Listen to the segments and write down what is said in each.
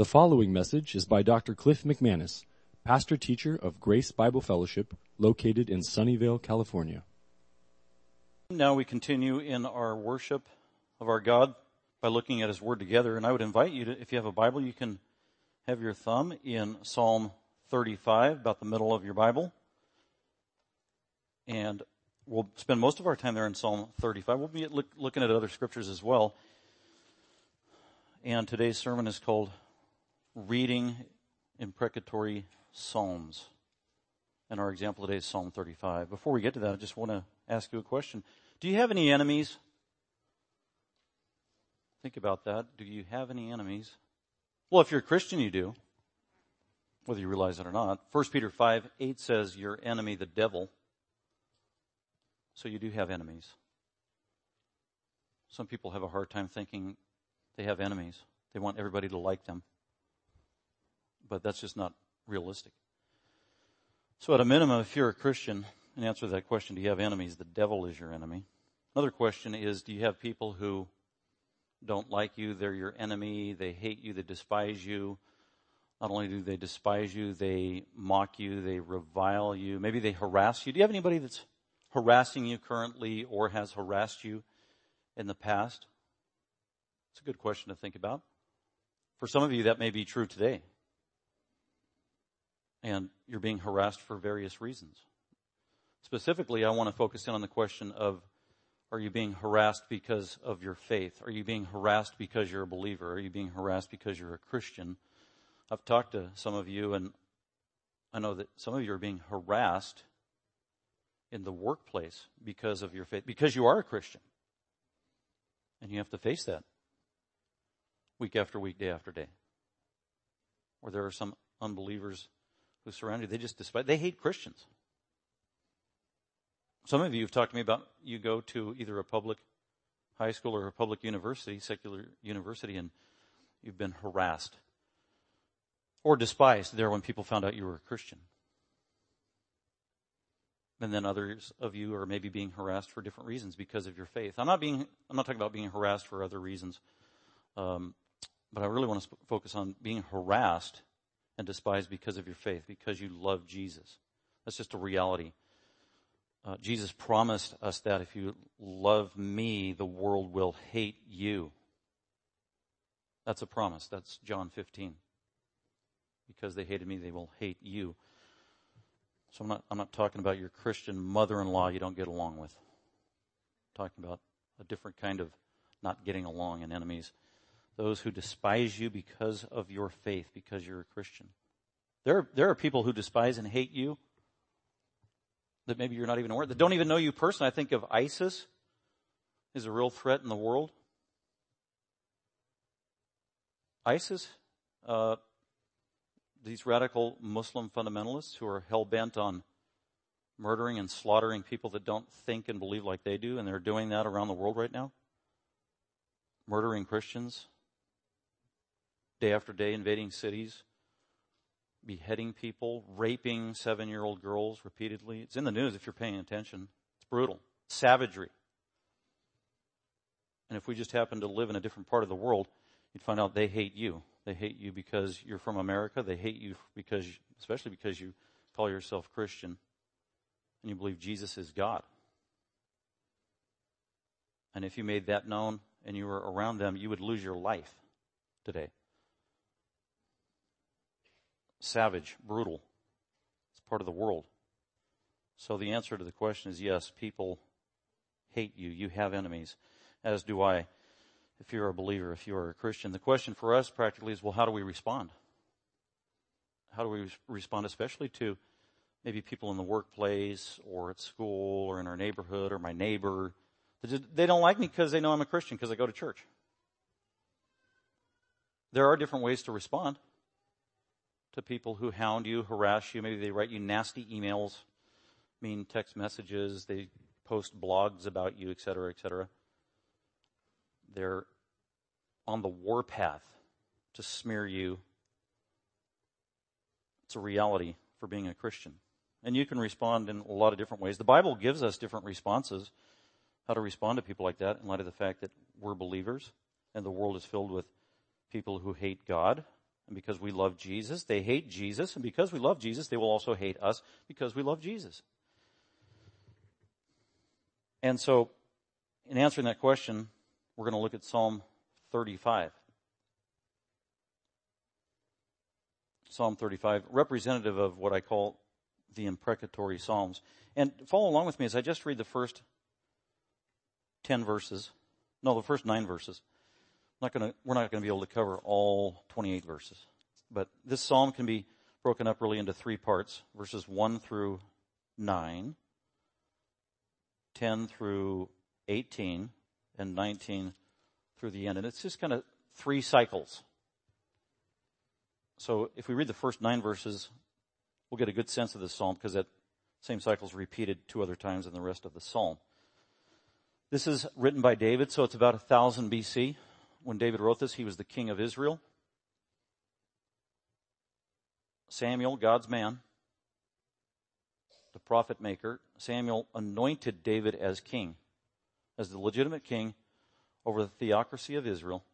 The following message is by Dr. Cliff McManus, pastor teacher of Grace Bible Fellowship, located in Sunnyvale, California. Now we continue in our worship of our God by looking at His Word together. And I would invite you to, if you have a Bible, you can have your thumb in Psalm 35, about the middle of your Bible. And we'll spend most of our time there in Psalm 35. We'll be look, looking at other scriptures as well. And today's sermon is called Reading Imprecatory Psalms. And our example today is Psalm 35. Before we get to that, I just want to ask you a question. Do you have any enemies? Think about that. Do you have any enemies? Well, if you're a Christian, you do. Whether you realize it or not. 1 Peter 5, 8 says, your enemy, the devil. So you do have enemies. Some people have a hard time thinking they have enemies. They want everybody to like them. But that's just not realistic. So at a minimum, if you're a Christian, in answer to that question, do you have enemies? The devil is your enemy. Another question is, do you have people who don't like you? They're your enemy. They hate you. They despise you. Not only do they despise you, they mock you. They revile you. Maybe they harass you. Do you have anybody that's harassing you currently or has harassed you in the past? It's a good question to think about. For some of you, that may be true today. And you're being harassed for various reasons. Specifically, I want to focus in on the question of are you being harassed because of your faith? Are you being harassed because you're a believer? Are you being harassed because you're a Christian? I've talked to some of you and I know that some of you are being harassed in the workplace because of your faith, because you are a Christian. And you have to face that week after week, day after day. Or there are some unbelievers who surround you, they just despise, they hate Christians. Some of you have talked to me about you go to either a public high school or a public university, secular university, and you've been harassed or despised there when people found out you were a Christian. And then others of you are maybe being harassed for different reasons because of your faith. I'm not being, I'm not talking about being harassed for other reasons. Um, but I really want to focus on being harassed and despised because of your faith, because you love Jesus. That's just a reality. Uh, Jesus promised us that if you love me, the world will hate you. That's a promise. That's John 15. Because they hated me, they will hate you. So I'm not, I'm not talking about your Christian mother-in-law you don't get along with. I'm talking about a different kind of not getting along and enemies. Those who despise you because of your faith, because you're a Christian. There, there are people who despise and hate you that maybe you're not even aware that don't even know you personally. I think of ISIS is a real threat in the world. ISIS, uh, these radical Muslim fundamentalists who are hell bent on murdering and slaughtering people that don't think and believe like they do, and they're doing that around the world right now. Murdering Christians, day after day, invading cities, beheading people, raping seven year old girls repeatedly. It's in the news if you're paying attention. It's brutal. Savagery. And if we just happen to live in a different part of the world, you'd find out they hate you. They hate you because you're from America. They hate you because, especially because you call yourself Christian and you believe Jesus is God. And if you made that known and you were around them, you would lose your life today savage, brutal. It's part of the world. So the answer to the question is yes, people hate you. You have enemies, as do I, if you're a believer, if you're a Christian. The question for us practically is, well, how do we respond? How do we respond, especially to maybe people in the workplace or at school or in our neighborhood or my neighbor? They don't like me because they know I'm a Christian because I go to church. There are different ways to respond to people who hound you, harass you. Maybe they write you nasty emails, mean text messages. They post blogs about you, et cetera, et cetera. They're on the warpath to smear you. It's a reality for being a Christian. And you can respond in a lot of different ways. The Bible gives us different responses, how to respond to people like that in light of the fact that we're believers and the world is filled with people who hate God And because we love Jesus, they hate Jesus. And because we love Jesus, they will also hate us because we love Jesus. And so, in answering that question, we're going to look at Psalm 35. Psalm 35, representative of what I call the imprecatory Psalms. And follow along with me as I just read the first 10 verses. No, the first nine verses. Not gonna, we're not going to be able to cover all 28 verses. But this psalm can be broken up really into three parts verses 1 through 9, 10 through 18, and 19 through the end. And it's just kind of three cycles. So if we read the first nine verses, we'll get a good sense of this psalm because that same cycle is repeated two other times in the rest of the psalm. This is written by David, so it's about 1000 BC. When David wrote this, he was the king of Israel. Samuel, God's man, the prophet maker, Samuel anointed David as king, as the legitimate king over the theocracy of Israel,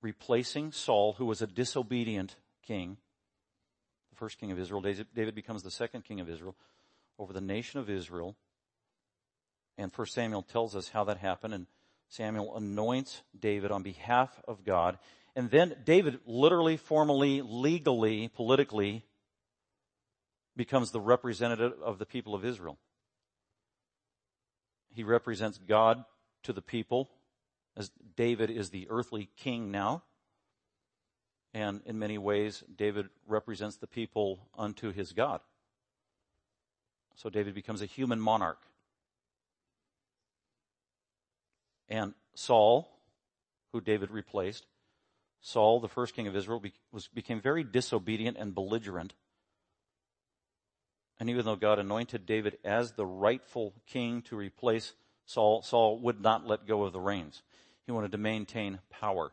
replacing Saul, who was a disobedient king, the first king of Israel. David becomes the second king of Israel over the nation of Israel and First Samuel tells us how that happened. And Samuel anoints David on behalf of God. And then David literally, formally, legally, politically becomes the representative of the people of Israel. He represents God to the people as David is the earthly king now. And in many ways, David represents the people unto his God. So David becomes a human monarch. And Saul, who David replaced, Saul, the first king of Israel, was, became very disobedient and belligerent. And even though God anointed David as the rightful king to replace Saul, Saul would not let go of the reins. He wanted to maintain power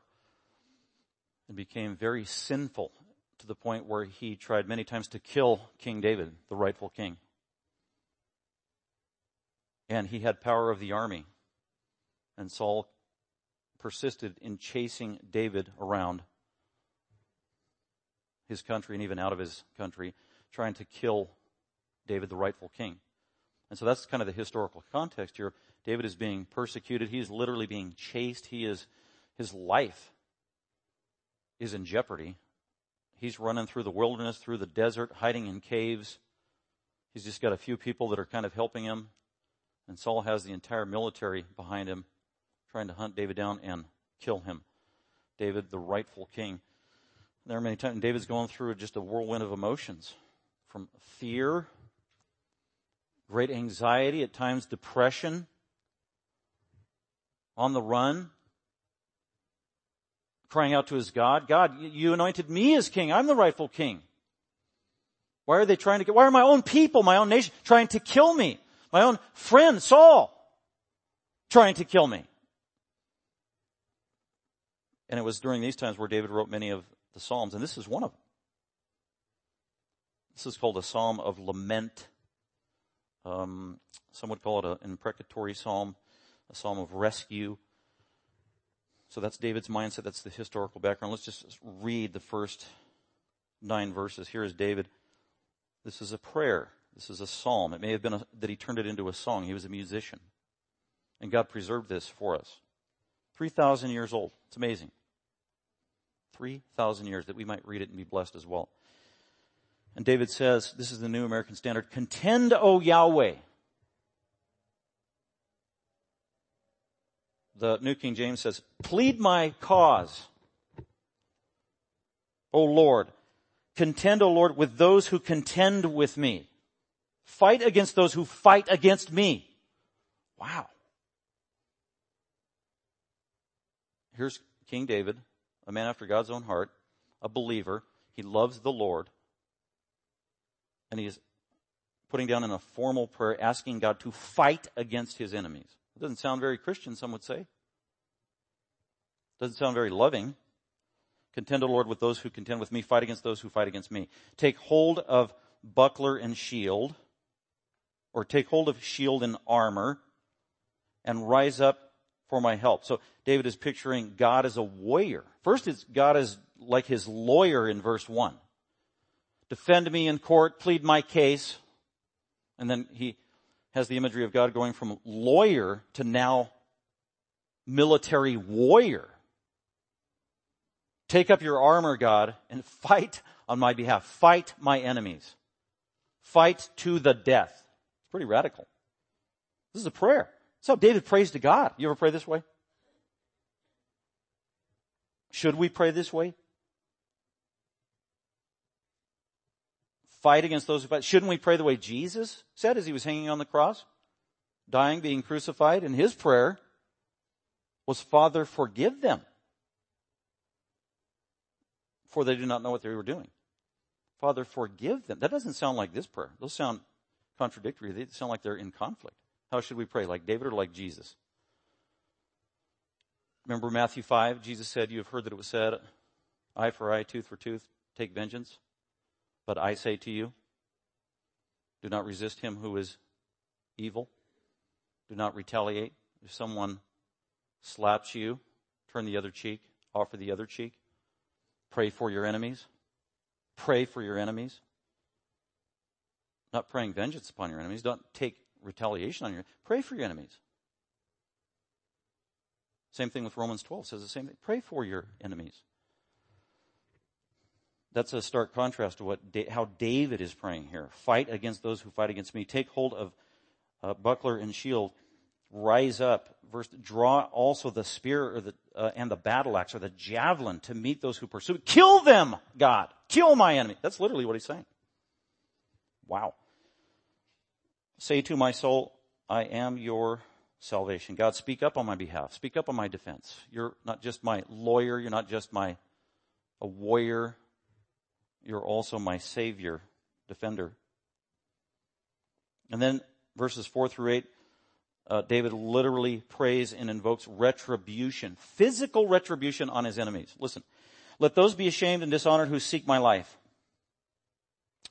and became very sinful to the point where he tried many times to kill King David, the rightful king. And he had power of the army. And Saul persisted in chasing David around his country and even out of his country, trying to kill David, the rightful king. And so that's kind of the historical context here. David is being persecuted. He is literally being chased. He is, his life is in jeopardy. He's running through the wilderness, through the desert, hiding in caves. He's just got a few people that are kind of helping him. And Saul has the entire military behind him trying to hunt David down and kill him. David, the rightful king. There are many times David's going through just a whirlwind of emotions from fear, great anxiety, at times depression, on the run, crying out to his God, God, you anointed me as king. I'm the rightful king. Why are they trying to get, why are my own people, my own nation trying to kill me? My own friend, Saul, trying to kill me. And it was during these times where David wrote many of the Psalms, and this is one of them. This is called a Psalm of Lament. Um, some would call it an imprecatory psalm, a psalm of rescue. So that's David's mindset. That's the historical background. Let's just read the first nine verses. Here is David. This is a prayer. This is a psalm. It may have been a, that he turned it into a song. He was a musician. And God preserved this for us. 3,000 years old. It's amazing. 3,000 years that we might read it and be blessed as well. And David says, this is the New American Standard, contend, O Yahweh. The New King James says, plead my cause. O Lord, contend, O Lord, with those who contend with me. Fight against those who fight against me. Wow. Here's King David a man after God's own heart, a believer. He loves the Lord. And he is putting down in a formal prayer, asking God to fight against his enemies. It doesn't sound very Christian, some would say. It Doesn't sound very loving. Contend, O Lord, with those who contend with me. Fight against those who fight against me. Take hold of buckler and shield, or take hold of shield and armor, and rise up for my help. So David is picturing God as a warrior. First, it's God as like his lawyer in verse 1. Defend me in court, plead my case. And then he has the imagery of God going from lawyer to now military warrior. Take up your armor, God, and fight on my behalf. Fight my enemies. Fight to the death. It's pretty radical. This is a prayer. That's how David prays to God. You ever pray this way? Should we pray this way? Fight against those who fight. Shouldn't we pray the way Jesus said as he was hanging on the cross? Dying, being crucified, and his prayer was, Father, forgive them. For they do not know what they were doing. Father, forgive them. That doesn't sound like this prayer. Those sound contradictory. They sound like they're in conflict. How should we pray? Like David or like Jesus? Remember Matthew 5? Jesus said, You have heard that it was said, eye for eye, tooth for tooth, take vengeance. But I say to you, do not resist him who is evil. Do not retaliate. If someone slaps you, turn the other cheek, offer the other cheek. Pray for your enemies. Pray for your enemies. Not praying vengeance upon your enemies. Don't take retaliation on your pray for your enemies. Same thing with Romans 12 says the same thing. Pray for your enemies. That's a stark contrast to what how David is praying here. Fight against those who fight against me. Take hold of uh, buckler and shield. Rise up. Verse, draw also the spear the, uh, and the battle axe or the javelin to meet those who pursue. Kill them, God. Kill my enemy. That's literally what he's saying. Wow. Say to my soul, I am your salvation. God, speak up on my behalf. Speak up on my defense. You're not just my lawyer. You're not just my a warrior. You're also my savior, defender. And then verses four through eight, uh, David literally prays and invokes retribution, physical retribution on his enemies. Listen, let those be ashamed and dishonored who seek my life.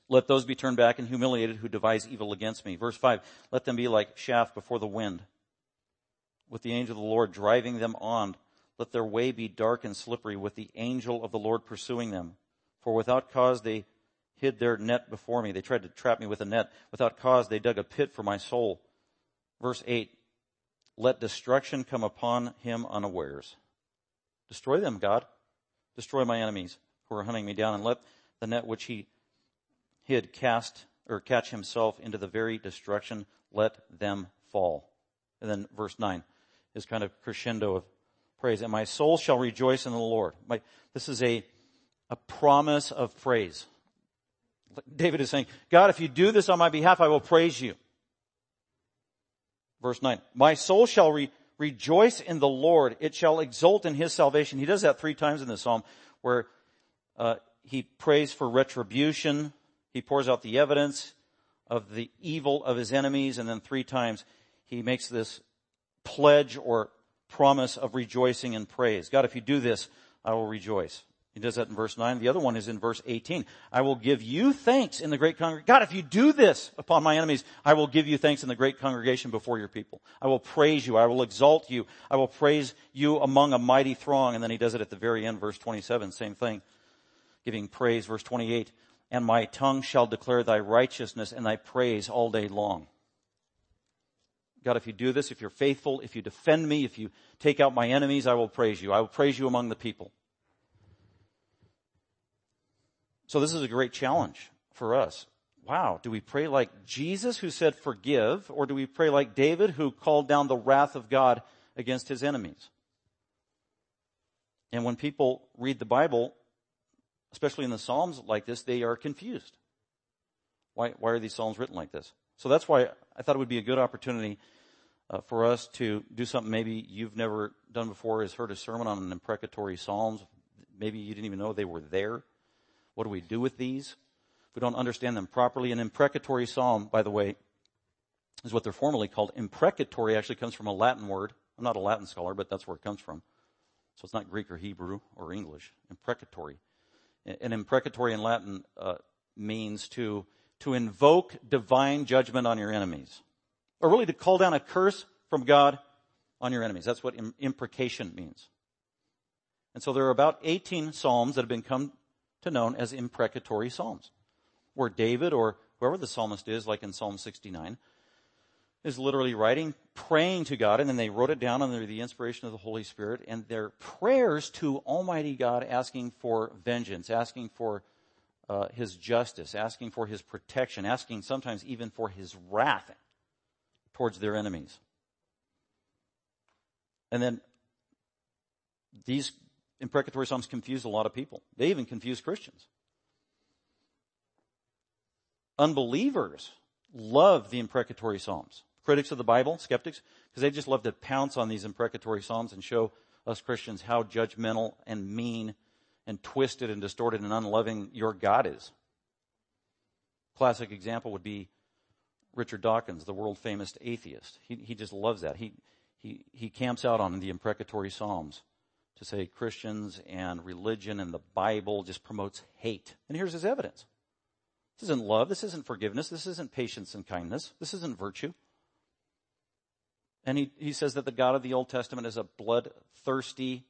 Let those be turned back and humiliated who devise evil against me. Verse 5, let them be like chaff before the wind, with the angel of the Lord driving them on. Let their way be dark and slippery, with the angel of the Lord pursuing them. For without cause they hid their net before me. They tried to trap me with a net. Without cause they dug a pit for my soul. Verse 8, let destruction come upon him unawares. Destroy them, God. Destroy my enemies who are hunting me down, and let the net which he he had cast or catch himself into the very destruction, let them fall. And then verse 9 is kind of crescendo of praise. And my soul shall rejoice in the Lord. My, this is a, a promise of praise. David is saying, God, if you do this on my behalf, I will praise you. Verse 9, my soul shall re- rejoice in the Lord. It shall exult in his salvation. He does that three times in the psalm where uh, he prays for retribution, he pours out the evidence of the evil of his enemies, and then three times he makes this pledge or promise of rejoicing and praise. God, if you do this, I will rejoice. He does that in verse 9. The other one is in verse 18. I will give you thanks in the great congregation. God, if you do this upon my enemies, I will give you thanks in the great congregation before your people. I will praise you. I will exalt you. I will praise you among a mighty throng. And then he does it at the very end, verse 27, same thing. Giving praise, verse 28 and my tongue shall declare thy righteousness and thy praise all day long. God, if you do this, if you're faithful, if you defend me, if you take out my enemies, I will praise you. I will praise you among the people. So this is a great challenge for us. Wow. Do we pray like Jesus who said forgive, or do we pray like David who called down the wrath of God against his enemies? And when people read the Bible, especially in the Psalms like this, they are confused. Why, why are these Psalms written like this? So that's why I thought it would be a good opportunity uh, for us to do something maybe you've never done before is heard a sermon on an imprecatory Psalms. Maybe you didn't even know they were there. What do we do with these? If we don't understand them properly, an imprecatory Psalm, by the way, is what they're formally called. Imprecatory actually comes from a Latin word. I'm not a Latin scholar, but that's where it comes from. So it's not Greek or Hebrew or English. Imprecatory an imprecatory in Latin uh, means to to invoke divine judgment on your enemies, or really to call down a curse from God on your enemies. That's what imprecation means. And so there are about 18 psalms that have been come to known as imprecatory psalms, where David or whoever the psalmist is, like in Psalm 69, is literally writing, praying to God, and then they wrote it down under the inspiration of the Holy Spirit, and their prayers to Almighty God asking for vengeance, asking for uh, His justice, asking for His protection, asking sometimes even for His wrath towards their enemies. And then these imprecatory psalms confuse a lot of people. They even confuse Christians. Unbelievers love the imprecatory psalms critics of the Bible, skeptics, because they just love to pounce on these imprecatory psalms and show us Christians how judgmental and mean and twisted and distorted and unloving your God is. Classic example would be Richard Dawkins, the world famous atheist. He, he just loves that. He, he, he camps out on the imprecatory psalms to say Christians and religion and the Bible just promotes hate. And here's his evidence. This isn't love. This isn't forgiveness. This isn't patience and kindness. This isn't virtue. And he, he says that the God of the Old Testament is a bloodthirsty,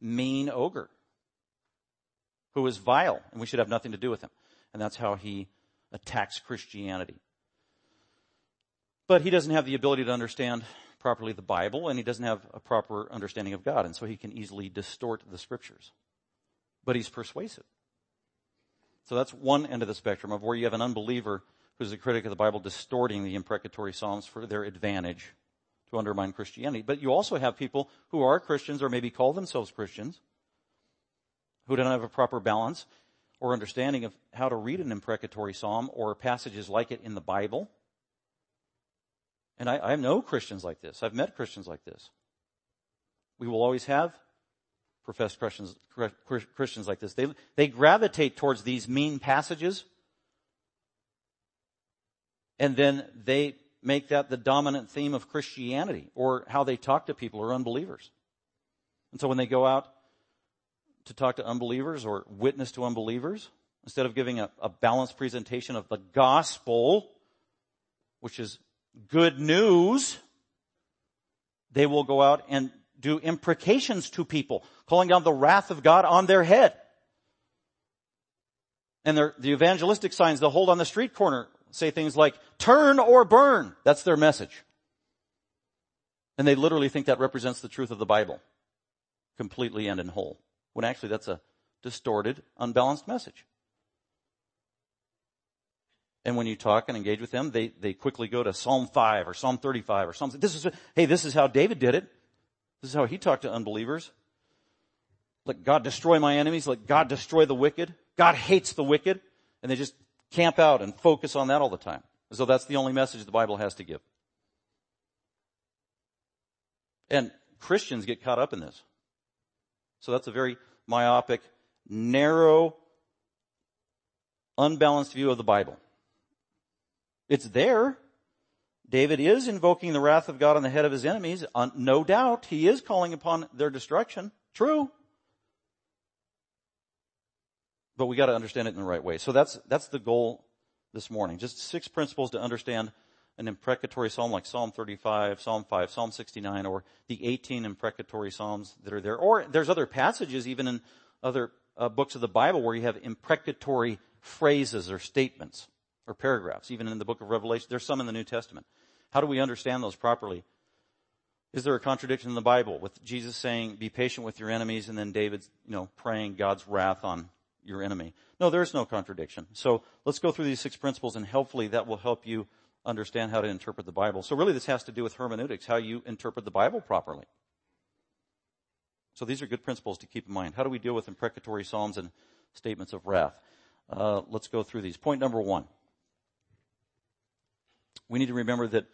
mean ogre who is vile, and we should have nothing to do with him. And that's how he attacks Christianity. But he doesn't have the ability to understand properly the Bible, and he doesn't have a proper understanding of God, and so he can easily distort the scriptures. But he's persuasive. So that's one end of the spectrum of where you have an unbeliever who's a critic of the Bible distorting the imprecatory Psalms for their advantage undermine Christianity. But you also have people who are Christians or maybe call themselves Christians who don't have a proper balance or understanding of how to read an imprecatory psalm or passages like it in the Bible. And I, I know Christians like this. I've met Christians like this. We will always have professed Christians, Christians like this. They, they gravitate towards these mean passages and then they make that the dominant theme of Christianity or how they talk to people or unbelievers. And so when they go out to talk to unbelievers or witness to unbelievers, instead of giving a, a balanced presentation of the gospel, which is good news, they will go out and do imprecations to people, calling down the wrath of God on their head. And the evangelistic signs they'll hold on the street corner say things like, turn or burn. That's their message. And they literally think that represents the truth of the Bible. Completely and in whole. When actually that's a distorted, unbalanced message. And when you talk and engage with them, they, they quickly go to Psalm 5 or Psalm 35 or something. This is, hey, this is how David did it. This is how he talked to unbelievers. Let God destroy my enemies. Let God destroy the wicked. God hates the wicked. And they just camp out and focus on that all the time. As though that's the only message the Bible has to give. And Christians get caught up in this. So that's a very myopic, narrow, unbalanced view of the Bible. It's there. David is invoking the wrath of God on the head of his enemies. Uh, no doubt he is calling upon their destruction. True but we got to understand it in the right way. So that's, that's the goal this morning. Just six principles to understand an imprecatory psalm like Psalm 35, Psalm 5, Psalm 69, or the 18 imprecatory psalms that are there. Or there's other passages even in other uh, books of the Bible where you have imprecatory phrases or statements or paragraphs. Even in the book of Revelation, there's some in the New Testament. How do we understand those properly? Is there a contradiction in the Bible with Jesus saying, be patient with your enemies, and then David's, you know, praying God's wrath on your enemy. No, there's no contradiction. So let's go through these six principles and hopefully that will help you understand how to interpret the Bible. So really this has to do with hermeneutics, how you interpret the Bible properly. So these are good principles to keep in mind. How do we deal with imprecatory psalms and statements of wrath? Uh, let's go through these. Point number one. We need to remember that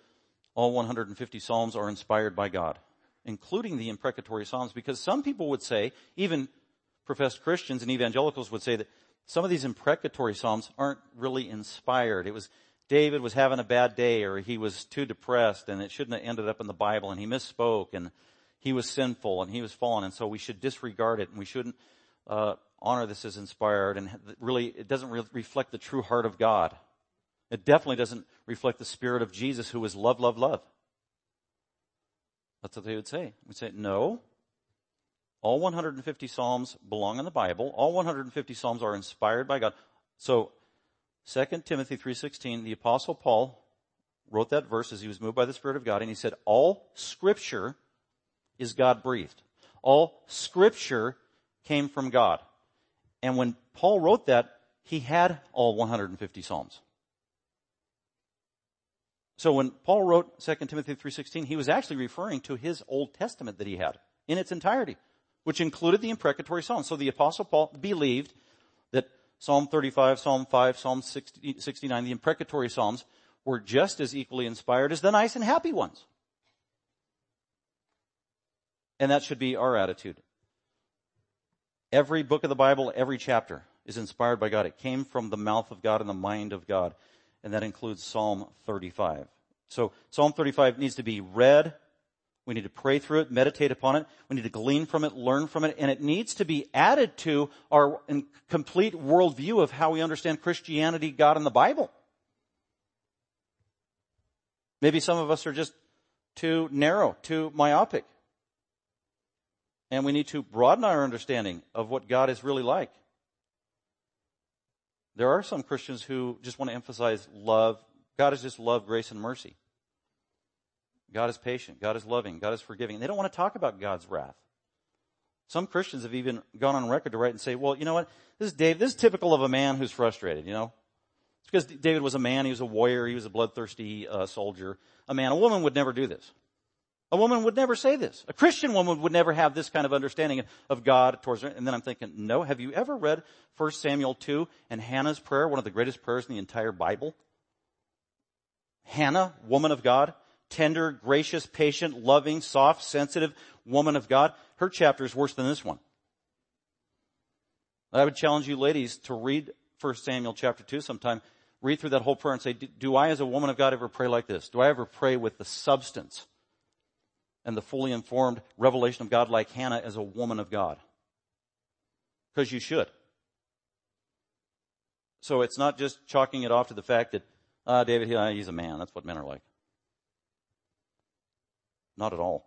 all 150 psalms are inspired by God, including the imprecatory psalms, because some people would say, even professed Christians and evangelicals would say that some of these imprecatory psalms aren't really inspired. It was David was having a bad day or he was too depressed and it shouldn't have ended up in the Bible and he misspoke and he was sinful and he was fallen and so we should disregard it and we shouldn't uh, honor this as inspired and really it doesn't re- reflect the true heart of God. It definitely doesn't reflect the spirit of Jesus who is love, love, love. That's what they would say. We'd say, no, All 150 Psalms belong in the Bible. All 150 Psalms are inspired by God. So, 2 Timothy 3.16, the apostle Paul wrote that verse as he was moved by the Spirit of God, and he said, all scripture is God breathed. All scripture came from God. And when Paul wrote that, he had all 150 Psalms. So when Paul wrote 2 Timothy 3.16, he was actually referring to his Old Testament that he had in its entirety, which included the imprecatory Psalms. So the apostle Paul believed that Psalm 35, Psalm 5, Psalm 60, 69, the imprecatory Psalms were just as equally inspired as the nice and happy ones. And that should be our attitude. Every book of the Bible, every chapter is inspired by God. It came from the mouth of God and the mind of God. And that includes Psalm 35. So Psalm 35 needs to be read. We need to pray through it, meditate upon it. We need to glean from it, learn from it, and it needs to be added to our complete worldview of how we understand Christianity, God, and the Bible. Maybe some of us are just too narrow, too myopic. And we need to broaden our understanding of what God is really like. There are some Christians who just want to emphasize love. God is just love, grace, and mercy. God is patient. God is loving. God is forgiving. They don't want to talk about God's wrath. Some Christians have even gone on record to write and say, well, you know what? This is Dave. This is typical of a man who's frustrated, you know? It's because David was a man. He was a warrior. He was a bloodthirsty uh, soldier. A man. A woman would never do this. A woman would never say this. A Christian woman would never have this kind of understanding of God towards her. And then I'm thinking, no, have you ever read 1 Samuel 2 and Hannah's prayer, one of the greatest prayers in the entire Bible? Hannah, woman of God, tender, gracious, patient, loving, soft, sensitive woman of God. Her chapter is worse than this one. I would challenge you ladies to read 1 Samuel chapter 2 sometime. Read through that whole prayer and say, do I as a woman of God ever pray like this? Do I ever pray with the substance and the fully informed revelation of God like Hannah as a woman of God. Because you should. So it's not just chalking it off to the fact that, ah, David, he's a man. That's what men are like. Not at all.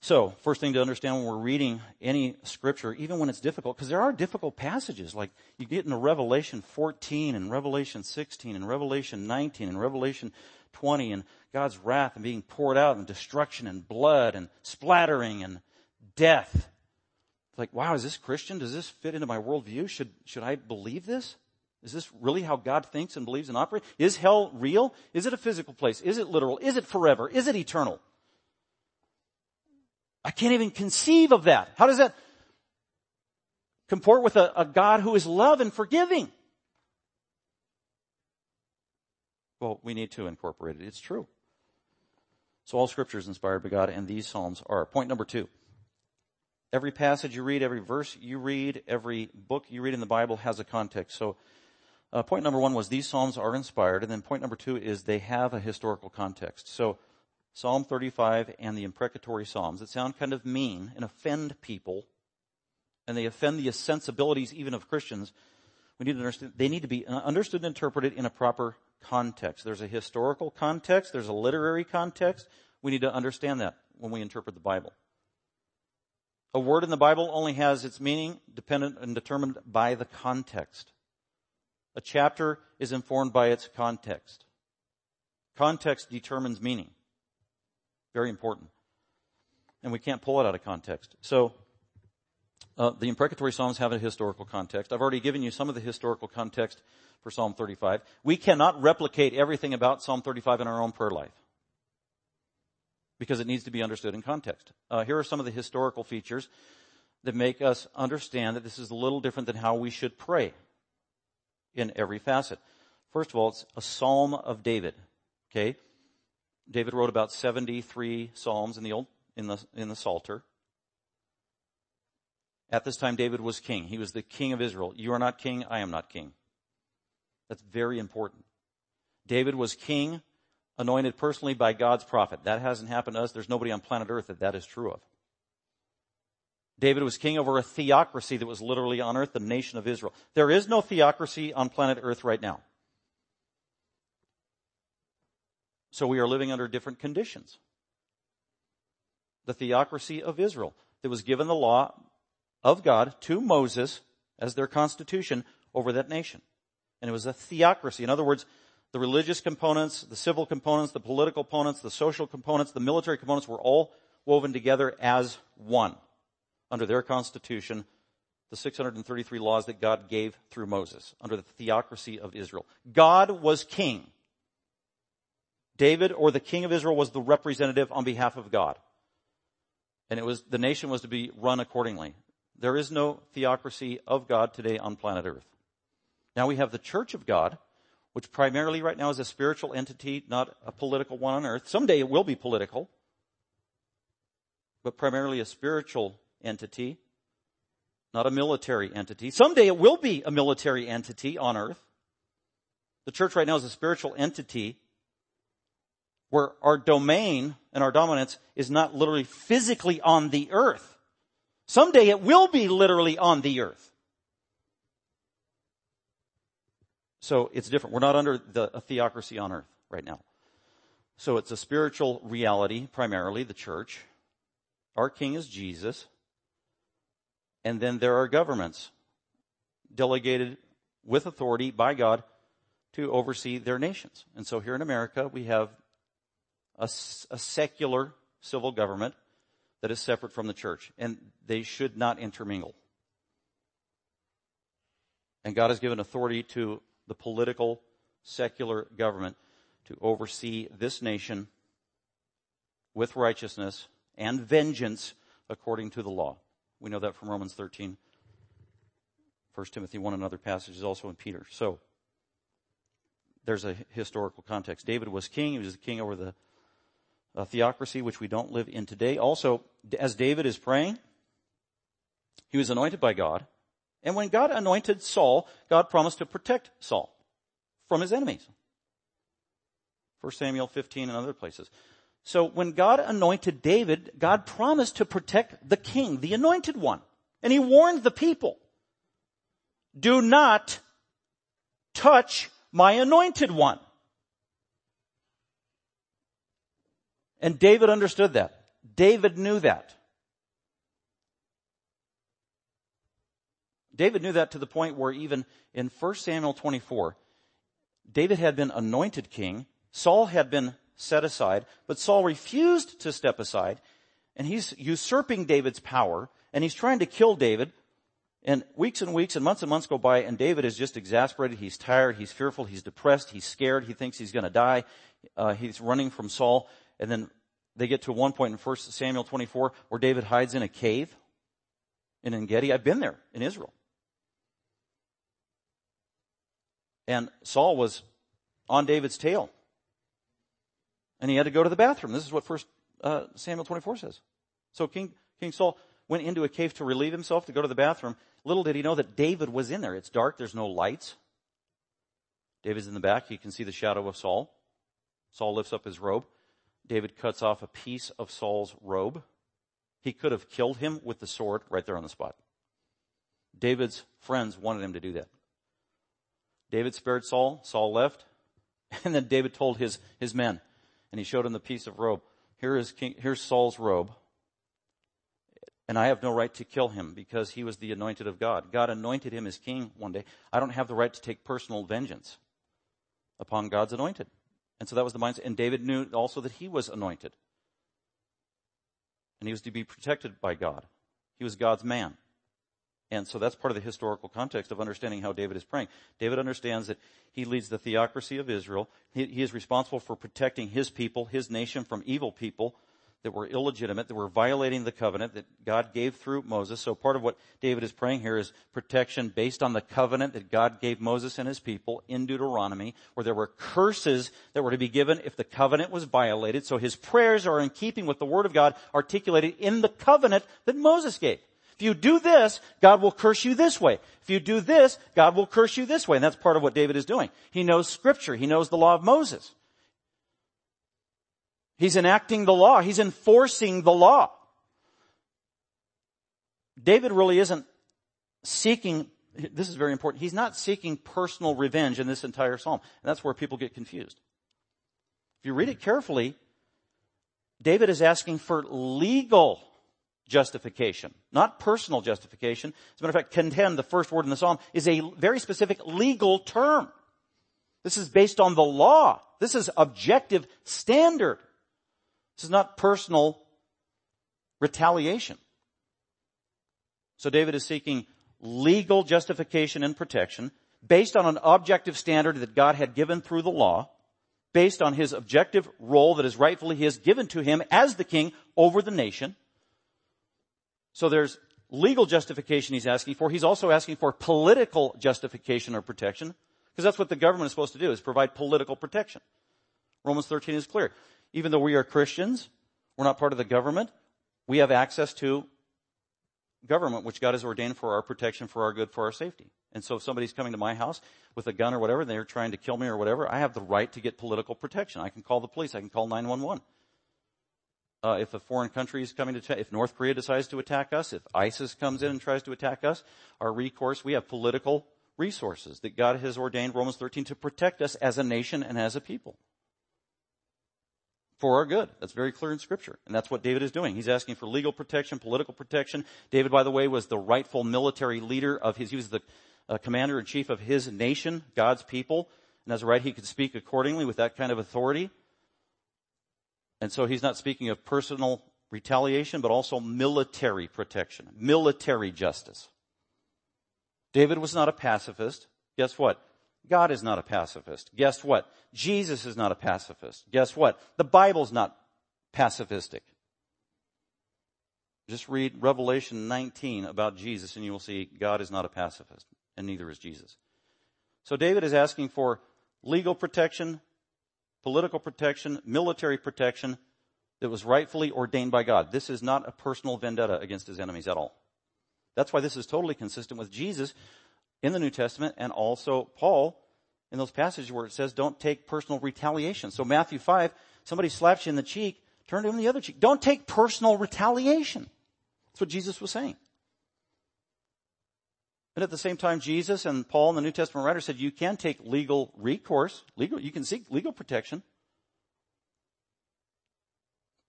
So, first thing to understand when we're reading any scripture, even when it's difficult, because there are difficult passages, like you get into Revelation 14 and Revelation 16 and Revelation 19 and Revelation 20 and God's wrath and being poured out and destruction and blood and splattering and death. It's like, wow, is this Christian? Does this fit into my worldview? Should, should I believe this? Is this really how God thinks and believes and operates? Is hell real? Is it a physical place? Is it literal? Is it forever? Is it eternal? I can't even conceive of that. How does that comport with a, a God who is love and forgiving? Well, we need to incorporate it. It's true. So all scripture is inspired by God and these Psalms are. Point number two. Every passage you read, every verse you read, every book you read in the Bible has a context. So uh, point number one was these Psalms are inspired. And then point number two is they have a historical context. So Psalm 35 and the imprecatory Psalms that sound kind of mean and offend people, and they offend the sensibilities even of Christians. We need to understand, they need to be understood and interpreted in a proper context. There's a historical context, there's a literary context. We need to understand that when we interpret the Bible. A word in the Bible only has its meaning dependent and determined by the context. A chapter is informed by its context. Context determines meaning. Very important. And we can't pull it out of context. So, uh, the imprecatory Psalms have a historical context. I've already given you some of the historical context for Psalm 35. We cannot replicate everything about Psalm 35 in our own prayer life because it needs to be understood in context. Uh, here are some of the historical features that make us understand that this is a little different than how we should pray in every facet. First of all, it's a psalm of David. Okay? David wrote about 73 psalms in the old, in the, in the Psalter. At this time, David was king. He was the king of Israel. You are not king. I am not king. That's very important. David was king, anointed personally by God's prophet. That hasn't happened to us. There's nobody on planet earth that that is true of. David was king over a theocracy that was literally on earth, the nation of Israel. There is no theocracy on planet earth right now. So we are living under different conditions. The theocracy of Israel. that was given the law of God to Moses as their constitution over that nation. And it was a theocracy. In other words, the religious components, the civil components, the political components, the social components, the military components were all woven together as one under their constitution, the 633 laws that God gave through Moses under the theocracy of Israel. God was king. David or the king of Israel was the representative on behalf of God. And it was, the nation was to be run accordingly. There is no theocracy of God today on planet earth. Now we have the church of God, which primarily right now is a spiritual entity, not a political one on earth. Someday it will be political, but primarily a spiritual entity, not a military entity. Someday it will be a military entity on earth. The church right now is a spiritual entity where our domain and our dominance is not literally physically on the earth. Someday it will be literally on the earth. So it's different. We're not under the, a theocracy on earth right now. So it's a spiritual reality, primarily, the church. Our king is Jesus. And then there are governments delegated with authority by God to oversee their nations. And so here in America, we have a, a, secular civil government that is separate from the church. And they should not intermingle. And God has given authority to the political secular government to oversee this nation with righteousness and vengeance according to the law. We know that from Romans 13, 1 Timothy 1 and other passages also in Peter. So, there's a historical context. David was king. He was the king over the uh, theocracy, which we don't live in today. Also, as David is praying, he was anointed by God. And when God anointed Saul, God promised to protect Saul from his enemies. 1 Samuel 15 and other places. So when God anointed David, God promised to protect the king, the anointed one. And he warned the people, do not touch my anointed one. And David understood that. David knew that. David knew that to the point where even in 1 Samuel 24, David had been anointed king. Saul had been set aside, but Saul refused to step aside and he's usurping David's power and he's trying to kill David. And weeks and weeks and months and months go by and David is just exasperated. He's tired. He's fearful. He's depressed. He's scared. He thinks he's to die. Uh, he's running from Saul. And then they get to one point in 1 Samuel 24 where David hides in a cave in Engedi. I've been there in Israel. And Saul was on David's tail. And he had to go to the bathroom. This is what first uh, Samuel 24 says. So King, King Saul went into a cave to relieve himself to go to the bathroom. Little did he know that David was in there. It's dark. There's no lights. David's in the back. You can see the shadow of Saul. Saul lifts up his robe. David cuts off a piece of Saul's robe. He could have killed him with the sword right there on the spot. David's friends wanted him to do that. David spared Saul. Saul left. And then David told his, his men, and he showed them the piece of robe. Here is King, here's Saul's robe. And I have no right to kill him because he was the anointed of God. God anointed him as king one day. I don't have the right to take personal vengeance upon God's anointed. And so that was the mindset. And David knew also that he was anointed. And he was to be protected by God. He was God's man. And so that's part of the historical context of understanding how David is praying. David understands that he leads the theocracy of Israel. He, he, is responsible for protecting his people, his nation from evil people that were illegitimate, that were violating the covenant that God gave through Moses. So part of what David is praying here is protection based on the covenant that God gave Moses and his people in Deuteronomy, where there were curses that were to be given if the covenant was violated. So his prayers are in keeping with the word of God articulated in the covenant that Moses gave. If you do this, God will curse you this way. If you do this, God will curse you this way. And that's part of what David is doing. He knows scripture. He knows the law of Moses. He's enacting the law. He's enforcing the law. David really isn't seeking, this is very important, he's not seeking personal revenge in this entire psalm. And that's where people get confused. If you read it carefully, David is asking for legal justification, not personal justification. As a matter of fact, contend, the first word in the psalm, is a very specific legal term. This is based on the law. This is objective standard. This is not personal retaliation. So David is seeking legal justification and protection based on an objective standard that God had given through the law, based on his objective role that is rightfully his given to him as the king over the nation. So there's legal justification he's asking for. He's also asking for political justification or protection, because that's what the government is supposed to do, is provide political protection. Romans 13 is clear. Even though we are Christians, we're not part of the government, we have access to government, which God has ordained for our protection, for our good, for our safety. And so if somebody's coming to my house with a gun or whatever, they're trying to kill me or whatever, I have the right to get political protection. I can call the police. I can call 911. Uh, if a foreign country is coming to, ta- if North Korea decides to attack us, if ISIS comes in and tries to attack us, our recourse, we have political resources that God has ordained, Romans 13, to protect us as a nation and as a people for our good. That's very clear in scripture. And that's what David is doing. He's asking for legal protection, political protection. David, by the way, was the rightful military leader of his, he was the uh, commander in chief of his nation, God's people. And as a right, he could speak accordingly with that kind of authority. And so he's not speaking of personal retaliation, but also military protection, military justice. David was not a pacifist. Guess what? God is not a pacifist. Guess what? Jesus is not a pacifist. Guess what? The Bible's not pacifistic. Just read Revelation 19 about Jesus and you will see God is not a pacifist and neither is Jesus. So David is asking for legal protection, political protection, military protection that was rightfully ordained by God. This is not a personal vendetta against his enemies at all. That's why this is totally consistent with Jesus in the New Testament and also Paul in those passages where it says don't take personal retaliation. So Matthew 5, somebody slaps you in the cheek, turn to him the other cheek. Don't take personal retaliation. That's what Jesus was saying. And at the same time, Jesus and Paul and the New Testament writer said you can take legal recourse, legal, you can seek legal protection.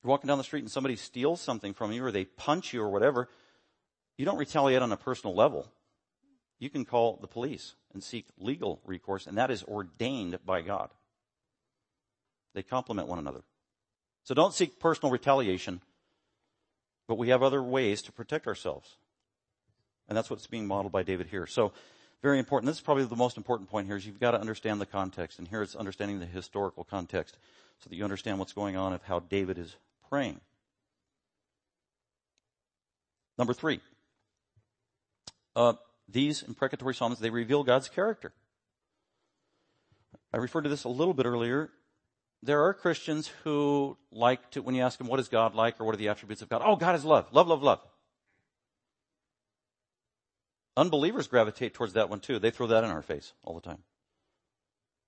You're walking down the street and somebody steals something from you or they punch you or whatever. You don't retaliate on a personal level you can call the police and seek legal recourse, and that is ordained by God. They complement one another. So don't seek personal retaliation, but we have other ways to protect ourselves. And that's what's being modeled by David here. So, very important. This is probably the most important point here is you've got to understand the context. And here it's understanding the historical context so that you understand what's going on of how David is praying. Number three. Uh, these imprecatory psalms, they reveal God's character. I referred to this a little bit earlier. There are Christians who like to, when you ask them, what is God like or what are the attributes of God? Oh, God is love. Love, love, love. Unbelievers gravitate towards that one too. They throw that in our face all the time.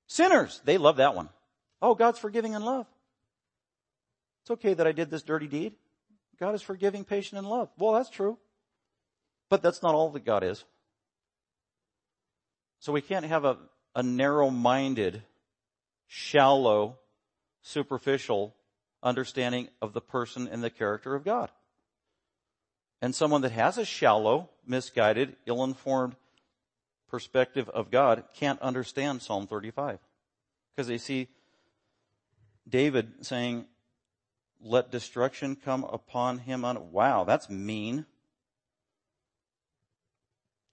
Sinners, they love that one. Oh, God's forgiving and love. It's okay that I did this dirty deed. God is forgiving, patient, and love. Well, that's true. But that's not all that God is. So we can't have a, a narrow-minded, shallow, superficial understanding of the person and the character of God. And someone that has a shallow, misguided, ill-informed perspective of God can't understand Psalm 35. Because they see David saying, let destruction come upon him wow, that's mean.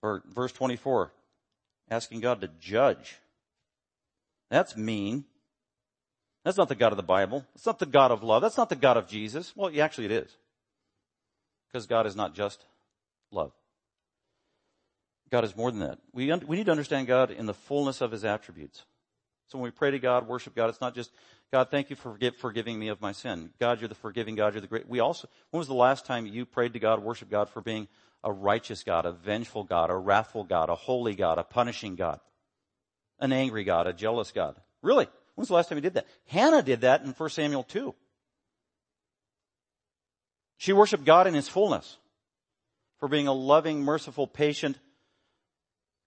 Or verse 24, asking God to judge. That's mean. That's not the God of the Bible. It's not the God of love. That's not the God of Jesus. Well, actually it is. Because God is not just love. God is more than that. We, un- we need to understand God in the fullness of His attributes. So when we pray to God, worship God, it's not just, God, thank you for forgiving me of my sin. God, you're the forgiving God, you're the great. We also, when was the last time you prayed to God, worship God for being a righteous God, a vengeful God, a wrathful God, a holy God, a punishing God, an angry God, a jealous God. Really? When's the last time he did that? Hannah did that in 1 Samuel 2. She worshiped God in his fullness for being a loving, merciful, patient,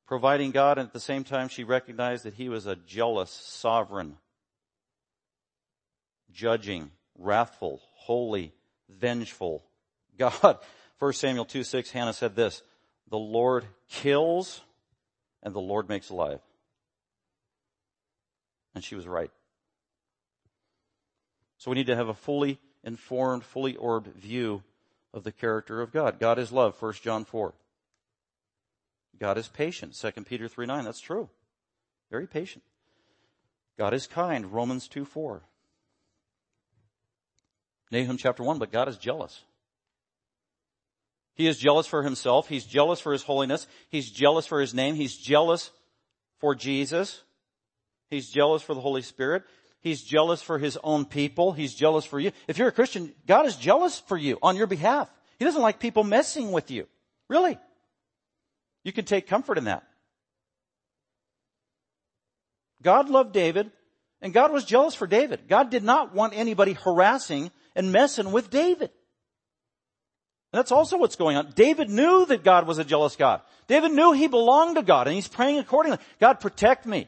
providing God, and at the same time she recognized that he was a jealous, sovereign, judging, wrathful, holy, vengeful God. 1 Samuel 2 6, Hannah said this, the Lord kills and the Lord makes alive. And she was right. So we need to have a fully informed, fully orbed view of the character of God. God is love, 1 John 4. God is patient, 2 Peter 3 9. That's true. Very patient. God is kind, Romans 2 4. Nahum chapter 1, but God is jealous. He is jealous for himself. He's jealous for his holiness. He's jealous for his name. He's jealous for Jesus. He's jealous for the Holy Spirit. He's jealous for his own people. He's jealous for you. If you're a Christian, God is jealous for you on your behalf. He doesn't like people messing with you. Really. You can take comfort in that. God loved David and God was jealous for David. God did not want anybody harassing and messing with David. That's also what's going on. David knew that God was a jealous God. David knew he belonged to God and he's praying accordingly. God protect me.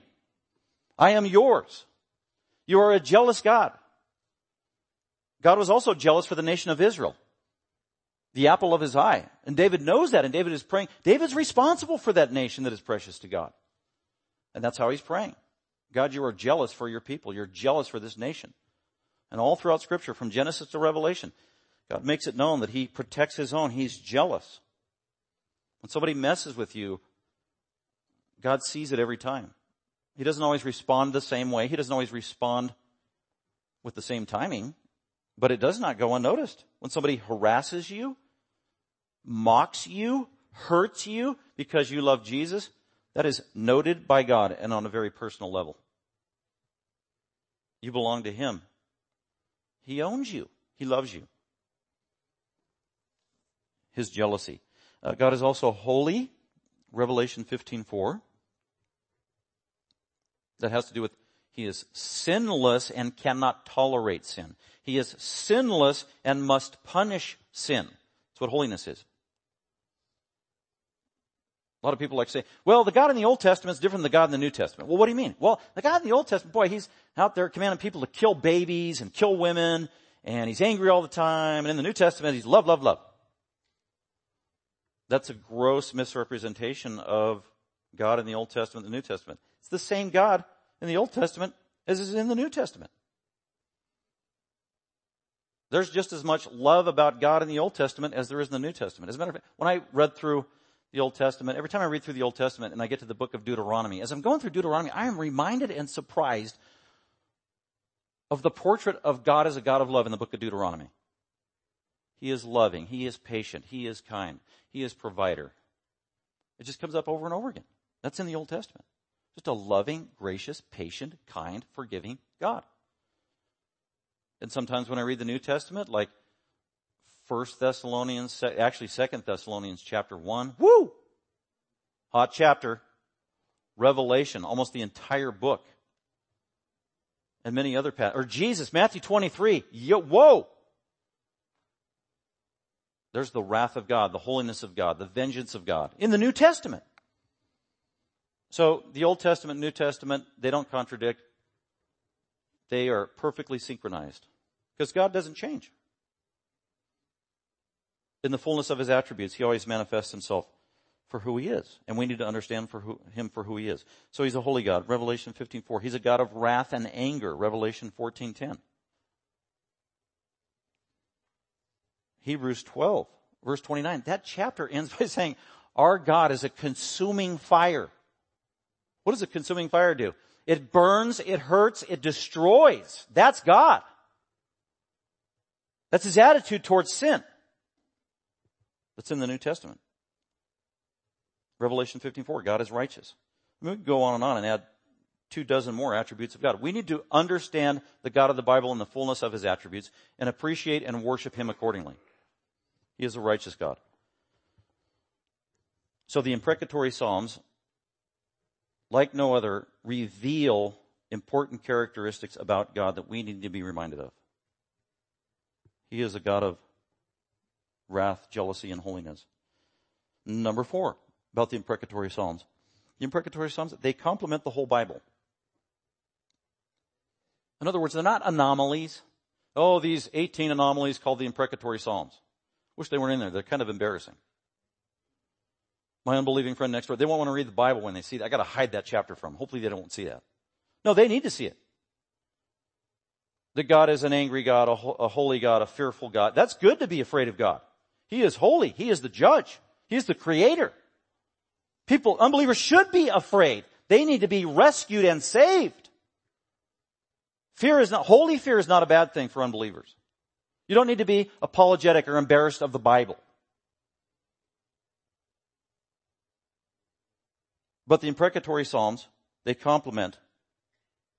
I am yours. You are a jealous God. God was also jealous for the nation of Israel. The apple of his eye. And David knows that and David is praying. David's responsible for that nation that is precious to God. And that's how he's praying. God, you are jealous for your people. You're jealous for this nation. And all throughout scripture, from Genesis to Revelation, God makes it known that he protects his own. He's jealous. When somebody messes with you, God sees it every time. He doesn't always respond the same way. He doesn't always respond with the same timing, but it does not go unnoticed. When somebody harasses you, mocks you, hurts you because you love Jesus, that is noted by God and on a very personal level. You belong to Him. He owns you. He loves you. His jealousy. Uh, God is also holy. Revelation 15:4 that has to do with he is sinless and cannot tolerate sin. He is sinless and must punish sin. That's what holiness is. A lot of people like to say, well, the God in the Old Testament is different than the God in the New Testament. Well, what do you mean? Well, the God in the Old Testament, boy, he's out there commanding people to kill babies and kill women, and he's angry all the time, and in the New Testament, he's love, love, love. That's a gross misrepresentation of God in the Old Testament and the New Testament. It's the same God in the Old Testament as is in the New Testament. There's just as much love about God in the Old Testament as there is in the New Testament. As a matter of fact, when I read through the Old Testament, every time I read through the Old Testament and I get to the book of Deuteronomy, as I'm going through Deuteronomy, I am reminded and surprised of the portrait of God as a God of love in the book of Deuteronomy. He is loving. He is patient. He is kind. He is provider. It just comes up over and over again. That's in the Old Testament. Just a loving, gracious, patient, kind, forgiving God. And sometimes when I read the New Testament, like First Thessalonians, actually Second Thessalonians chapter one, woo, hot chapter. Revelation, almost the entire book, and many other passages. Or Jesus, Matthew twenty three, yo, whoa. There's the wrath of God, the holiness of God, the vengeance of God in the New Testament. So the Old Testament, New Testament, they don't contradict. They are perfectly synchronized because God doesn't change. In the fullness of his attributes, he always manifests himself for who he is. And we need to understand for who, him for who he is. So he's a holy God. Revelation 15:4. He's a God of wrath and anger. Revelation 14:10. Hebrews 12, verse 29. That chapter ends by saying, our God is a consuming fire. What does a consuming fire do? It burns, it hurts, it destroys. That's God. That's his attitude towards sin. That's in the New Testament. Revelation 15:4, God is righteous. I mean, we can go on and on and add two dozen more attributes of God. We need to understand the God of the Bible and the fullness of his attributes and appreciate and worship him accordingly. He is a righteous God. So the imprecatory Psalms like no other, reveal important characteristics about God that we need to be reminded of. He is a God of wrath, jealousy, and holiness. Number four, about the imprecatory Psalms. The imprecatory Psalms, they complement the whole Bible. In other words, they're not anomalies. Oh, these 18 anomalies called the imprecatory Psalms. Wish they weren't in there. They're kind of embarrassing. My unbelieving friend next door, they won't want to read the Bible when they see that. I gotta hide that chapter from them. Hopefully they don't see that. No, they need to see it. That God is an angry God, a, a holy God, a fearful God. That's good to be afraid of God. He is holy. He is the judge. He is the creator. People, unbelievers should be afraid. They need to be rescued and saved. Fear is not, holy fear is not a bad thing for unbelievers. You don't need to be apologetic or embarrassed of the Bible. But the imprecatory Psalms, they complement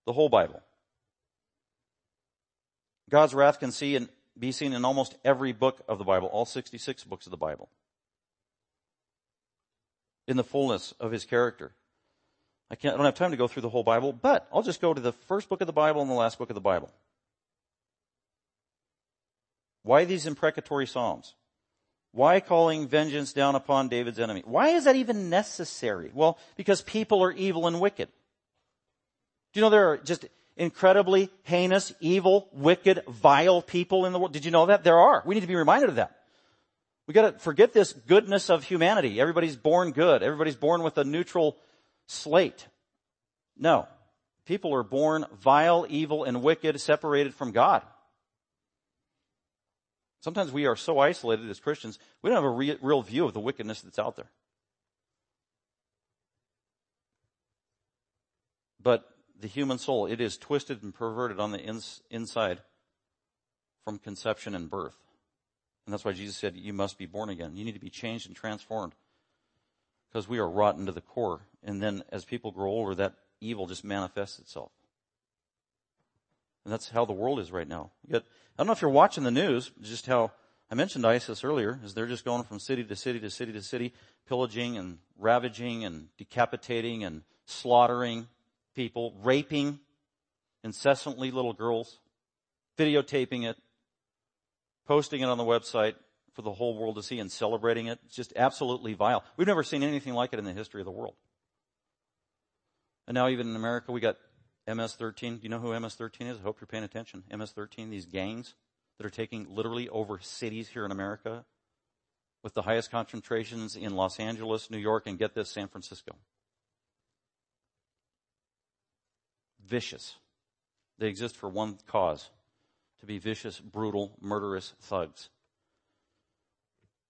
the whole Bible. God's wrath can see and be seen in almost every book of the Bible, all 66 books of the Bible. In the fullness of his character. I can't, I don't have time to go through the whole Bible, but I'll just go to the first book of the Bible and the last book of the Bible. Why these imprecatory Psalms? Why calling vengeance down upon David's enemy? Why is that even necessary? Well, because people are evil and wicked. Do you know there are just incredibly heinous, evil, wicked, vile people in the world? Did you know that? There are. We need to be reminded of that. We gotta forget this goodness of humanity. Everybody's born good. Everybody's born with a neutral slate. No. People are born vile, evil, and wicked, separated from God. Sometimes we are so isolated as Christians, we don't have a re- real view of the wickedness that's out there. But the human soul, it is twisted and perverted on the ins- inside from conception and birth. And that's why Jesus said, you must be born again. You need to be changed and transformed. Because we are rotten to the core. And then as people grow older, that evil just manifests itself. And that's how the world is right now. Yet, I don't know if you're watching the news, just how I mentioned ISIS earlier, is they're just going from city to city to city to city, pillaging and ravaging and decapitating and slaughtering people, raping incessantly little girls, videotaping it, posting it on the website for the whole world to see and celebrating it. It's just absolutely vile. We've never seen anything like it in the history of the world. And now even in America, we got MS-13. Do you know who MS-13 is? I hope you're paying attention. MS-13, these gangs that are taking literally over cities here in America with the highest concentrations in Los Angeles, New York, and get this, San Francisco. Vicious. They exist for one cause. To be vicious, brutal, murderous thugs.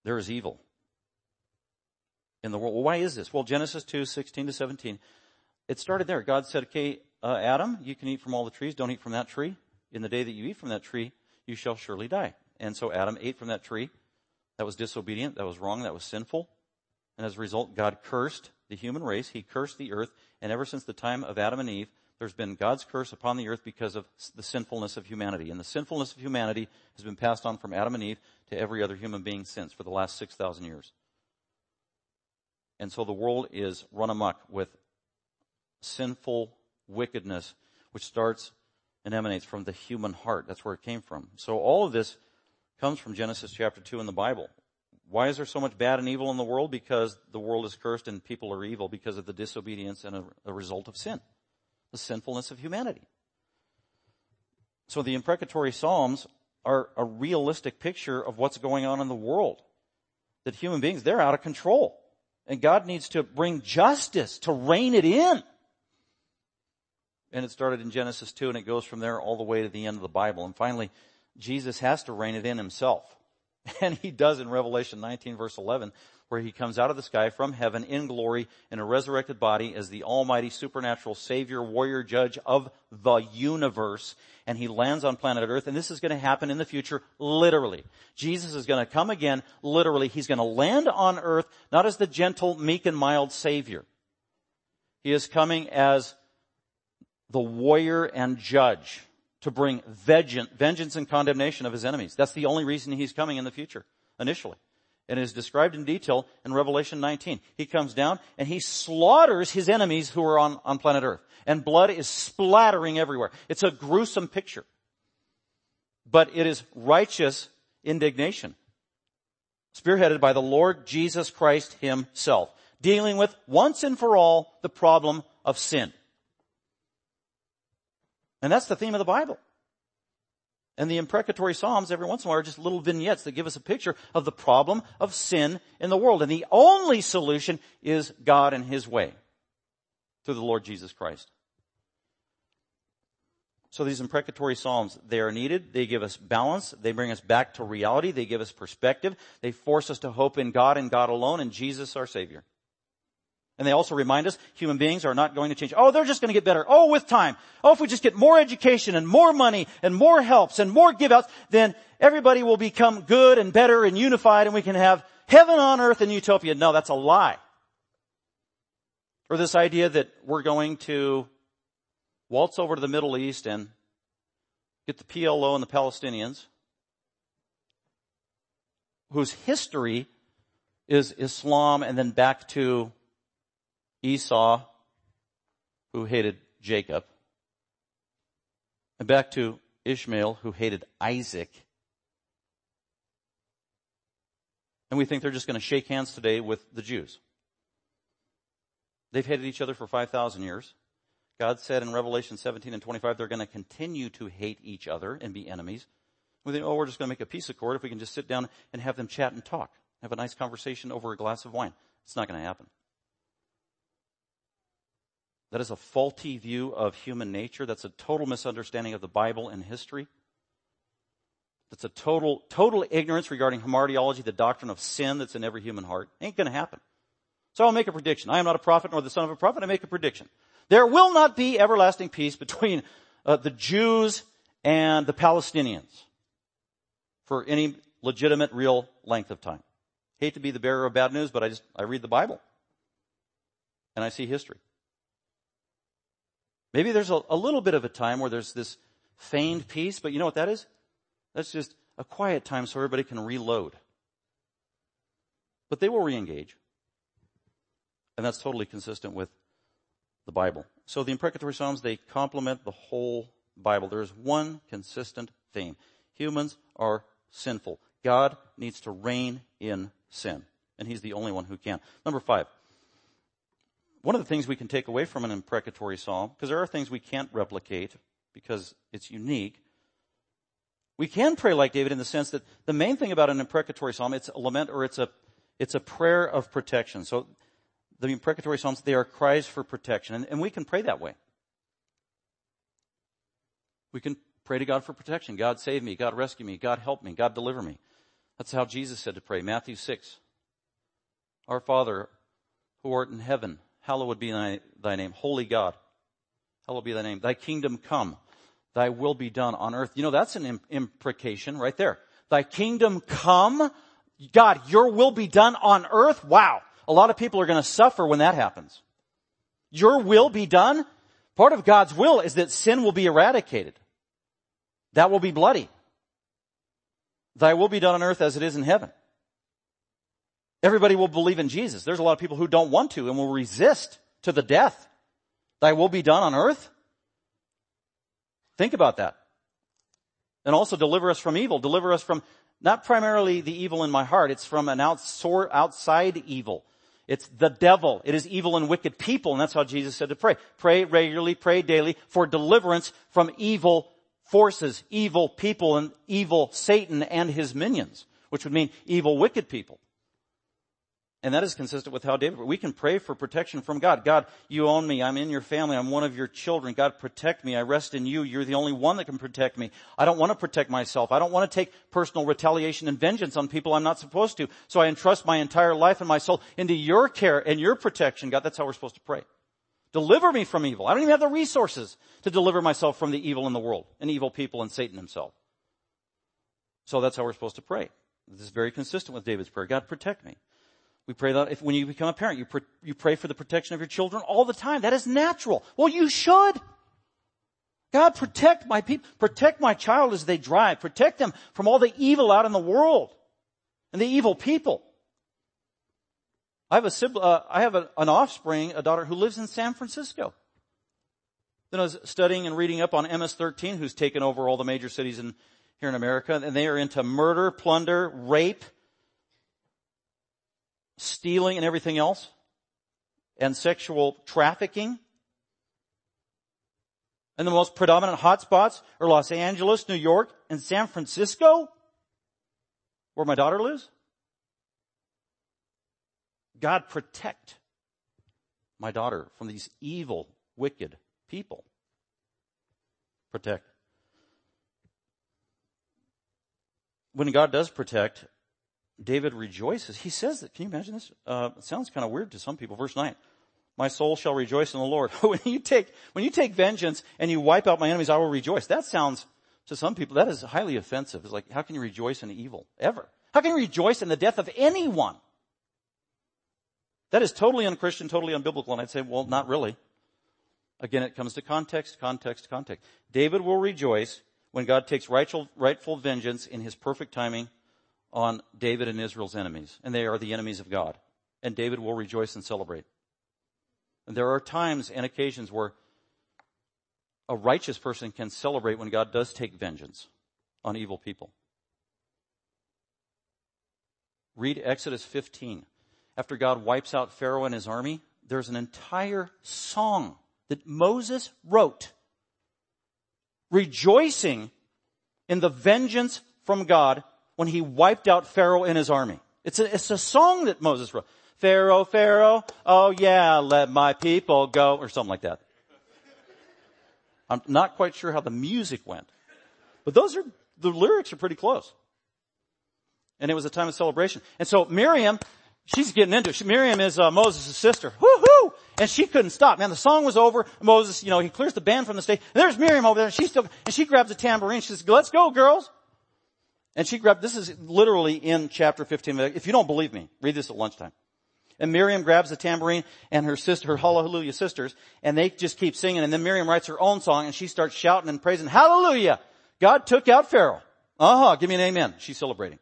There is evil in the world. Well, why is this? Well, Genesis 2, 16 to 17. It started there. God said, okay, uh, Adam, you can eat from all the trees. Don't eat from that tree. In the day that you eat from that tree, you shall surely die. And so Adam ate from that tree. That was disobedient. That was wrong. That was sinful. And as a result, God cursed the human race. He cursed the earth. And ever since the time of Adam and Eve, there's been God's curse upon the earth because of the sinfulness of humanity. And the sinfulness of humanity has been passed on from Adam and Eve to every other human being since for the last 6,000 years. And so the world is run amok with sinful wickedness, which starts and emanates from the human heart. That's where it came from. So all of this comes from Genesis chapter 2 in the Bible. Why is there so much bad and evil in the world? Because the world is cursed and people are evil because of the disobedience and a, a result of sin. The sinfulness of humanity. So the imprecatory Psalms are a realistic picture of what's going on in the world. That human beings, they're out of control. And God needs to bring justice to rein it in. And it started in Genesis 2 and it goes from there all the way to the end of the Bible. And finally, Jesus has to rein it in himself. And he does in Revelation 19 verse 11, where he comes out of the sky from heaven in glory in a resurrected body as the almighty supernatural savior, warrior, judge of the universe. And he lands on planet earth. And this is going to happen in the future literally. Jesus is going to come again literally. He's going to land on earth, not as the gentle, meek and mild savior. He is coming as the warrior and judge to bring vengeance and condemnation of his enemies. That's the only reason he's coming in the future, initially. And is described in detail in Revelation 19. He comes down and he slaughters his enemies who are on, on planet earth. And blood is splattering everywhere. It's a gruesome picture. But it is righteous indignation. Spearheaded by the Lord Jesus Christ himself. Dealing with once and for all the problem of sin. And that's the theme of the Bible. And the imprecatory Psalms every once in a while are just little vignettes that give us a picture of the problem of sin in the world. And the only solution is God and His way through the Lord Jesus Christ. So these imprecatory psalms, they are needed. They give us balance. They bring us back to reality. They give us perspective. They force us to hope in God and God alone and Jesus our Savior. And they also remind us human beings are not going to change. Oh, they're just going to get better. Oh, with time. Oh, if we just get more education and more money and more helps and more give outs, then everybody will become good and better and unified and we can have heaven on earth and utopia. No, that's a lie. Or this idea that we're going to waltz over to the Middle East and get the PLO and the Palestinians, whose history is Islam and then back to Esau, who hated Jacob, and back to Ishmael, who hated Isaac. And we think they're just going to shake hands today with the Jews. They've hated each other for 5,000 years. God said in Revelation 17 and 25, they're going to continue to hate each other and be enemies. We think, oh, we're just going to make a peace accord if we can just sit down and have them chat and talk, have a nice conversation over a glass of wine. It's not going to happen. That is a faulty view of human nature. That's a total misunderstanding of the Bible and history. That's a total, total ignorance regarding hamartiology, the doctrine of sin that's in every human heart. Ain't gonna happen. So I'll make a prediction. I am not a prophet nor the son of a prophet. I make a prediction. There will not be everlasting peace between uh, the Jews and the Palestinians for any legitimate, real length of time. Hate to be the bearer of bad news, but I just, I read the Bible. And I see history. Maybe there's a, a little bit of a time where there's this feigned peace, but you know what that is? That's just a quiet time so everybody can reload. But they will reengage. And that's totally consistent with the Bible. So the imprecatory Psalms, they complement the whole Bible. There is one consistent theme. Humans are sinful. God needs to rein in sin. And He's the only one who can. Number five. One of the things we can take away from an imprecatory psalm, because there are things we can't replicate because it's unique. We can pray like David in the sense that the main thing about an imprecatory psalm, it's a lament or it's a, it's a prayer of protection. So the imprecatory psalms, they are cries for protection. And, and we can pray that way. We can pray to God for protection. God save me. God rescue me. God help me. God deliver me. That's how Jesus said to pray. Matthew 6. Our Father, who art in heaven, hallowed be thy, thy name. Holy God, hallowed be thy name. Thy kingdom come. Thy will be done on earth. You know, that's an imprecation right there. Thy kingdom come. God, your will be done on earth. Wow. A lot of people are going to suffer when that happens. Your will be done. Part of God's will is that sin will be eradicated. That will be bloody. Thy will be done on earth as it is in heaven. Everybody will believe in Jesus. There's a lot of people who don't want to and will resist to the death. Thy will be done on earth. Think about that. And also deliver us from evil. Deliver us from not primarily the evil in my heart. It's from an outside evil. It's the devil. It is evil and wicked people. And that's how Jesus said to pray. Pray regularly, pray daily for deliverance from evil forces, evil people and evil Satan and his minions, which would mean evil wicked people. And that is consistent with how David, we can pray for protection from God. God, you own me. I'm in your family. I'm one of your children. God, protect me. I rest in you. You're the only one that can protect me. I don't want to protect myself. I don't want to take personal retaliation and vengeance on people I'm not supposed to. So I entrust my entire life and my soul into your care and your protection. God, that's how we're supposed to pray. Deliver me from evil. I don't even have the resources to deliver myself from the evil in the world and evil people and Satan himself. So that's how we're supposed to pray. This is very consistent with David's prayer. God, protect me. We pray that if when you become a parent, you, pr- you pray for the protection of your children all the time. That is natural. Well, you should. God, protect my people, protect my child as they drive, protect them from all the evil out in the world and the evil people. I have a sibling, uh, I have a, an offspring, a daughter who lives in San Francisco. Then I was studying and reading up on MS-13, who's taken over all the major cities in, here in America, and they are into murder, plunder, rape, stealing and everything else, and sexual trafficking. And the most predominant hotspots are Los Angeles, New York, and San Francisco, where my daughter lives. God protect my daughter from these evil, wicked people. Protect. When God does protect, David rejoices. He says that. Can you imagine this? Uh, it sounds kind of weird to some people. Verse 9. My soul shall rejoice in the Lord. when you take, when you take vengeance and you wipe out my enemies, I will rejoice. That sounds, to some people, that is highly offensive. It's like, how can you rejoice in evil? Ever. How can you rejoice in the death of anyone? That is totally unchristian, totally unbiblical. And I'd say, well, not really. Again, it comes to context, context, context. David will rejoice when God takes rightful, rightful vengeance in his perfect timing on David and Israel's enemies. And they are the enemies of God. And David will rejoice and celebrate. And there are times and occasions where a righteous person can celebrate when God does take vengeance on evil people. Read Exodus 15 after God wipes out Pharaoh and his army, there's an entire song that Moses wrote rejoicing in the vengeance from God when he wiped out Pharaoh and his army. It's a, it's a song that Moses wrote. Pharaoh, Pharaoh, oh yeah, let my people go, or something like that. I'm not quite sure how the music went. But those are, the lyrics are pretty close. And it was a time of celebration. And so Miriam she's getting into it. She, Miriam is uh, Moses' sister. Woohoo! And she couldn't stop. Man, the song was over. Moses, you know, he clears the band from the stage. And there's Miriam over there. And she still, and she grabs a tambourine. She says, let's go, girls. And she grabbed, this is literally in chapter 15. If you don't believe me, read this at lunchtime. And Miriam grabs the tambourine and her sister, her hallelujah sisters, and they just keep singing. And then Miriam writes her own song and she starts shouting and praising, hallelujah! God took out Pharaoh. Uh-huh, give me an amen. She's celebrating.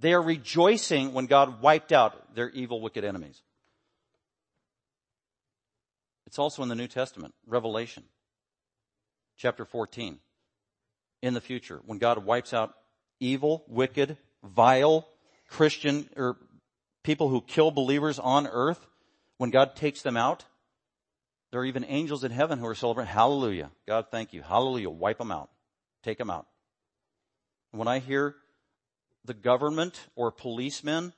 They are rejoicing when God wiped out their evil, wicked enemies. It's also in the New Testament, Revelation, chapter 14. In the future, when God wipes out evil, wicked, vile Christian or people who kill believers on earth, when God takes them out, there are even angels in heaven who are celebrating, hallelujah. God, thank you. Hallelujah. Wipe them out. Take them out. When I hear the government or policeman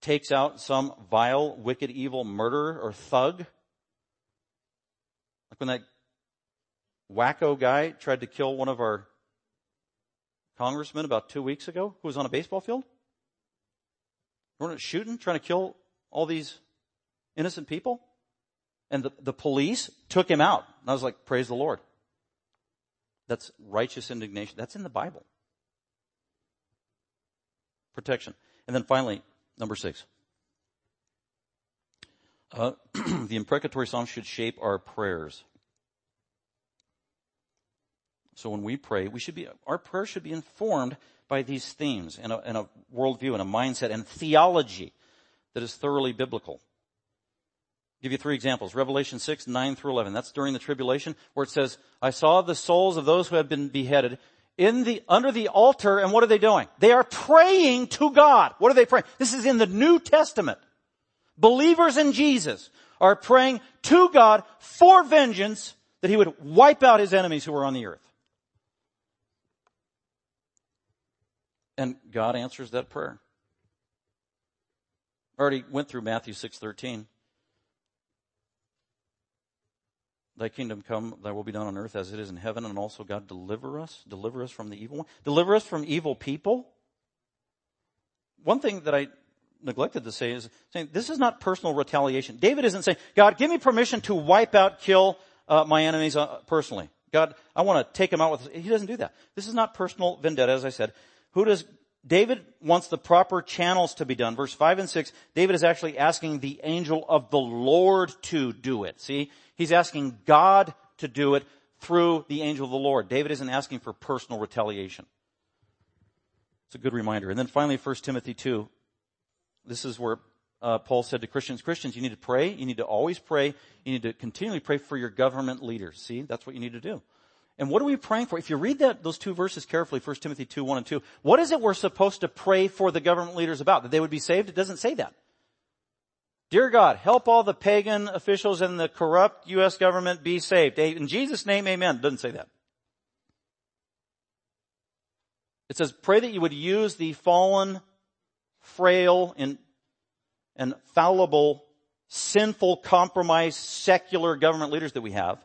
takes out some vile, wicked, evil murderer or thug. Like when that wacko guy tried to kill one of our congressmen about two weeks ago who was on a baseball field. Shooting, trying to kill all these innocent people? And the, the police took him out. And I was like, praise the Lord. That's righteous indignation. That's in the Bible protection. And then finally, number six. Uh, the imprecatory psalm should shape our prayers. So when we pray, we should be, our prayer should be informed by these themes and a, and a worldview and a mindset and theology that is thoroughly biblical. I'll give you three examples. Revelation 6, 9 through 11. That's during the tribulation where it says, I saw the souls of those who had been beheaded in the, under the altar and what are they doing? They are praying to God. What are they praying? This is in the New Testament. Believers in Jesus are praying to God for vengeance that he would wipe out his enemies who are on the earth. And God answers that prayer. I already went through Matthew 6:13. Thy kingdom come, thy will be done on earth as it is in heaven, and also God deliver us, deliver us from the evil one. Deliver us from evil people. One thing that I neglected to say is saying this is not personal retaliation. David isn't saying, God, give me permission to wipe out, kill uh, my enemies uh, personally. God, I want to take them out with, he doesn't do that. This is not personal vendetta, as I said. Who does, David wants the proper channels to be done. Verse 5 and 6, David is actually asking the angel of the Lord to do it. See? He's asking God to do it through the angel of the Lord. David isn't asking for personal retaliation. It's a good reminder. And then finally, 1 Timothy 2. This is where uh, Paul said to Christians, Christians, you need to pray. You need to always pray. You need to continually pray for your government leaders. See, that's what you need to do. And what are we praying for? If you read that, those two verses carefully, 1 Timothy 2, 1 and 2, what is it we're supposed to pray for the government leaders about? That they would be saved? It doesn't say that. Dear God, help all the pagan officials and the corrupt U.S. government be saved. In Jesus' name, amen. It doesn't say that. It says, pray that you would use the fallen, frail, and, and fallible, sinful, compromised, secular government leaders that we have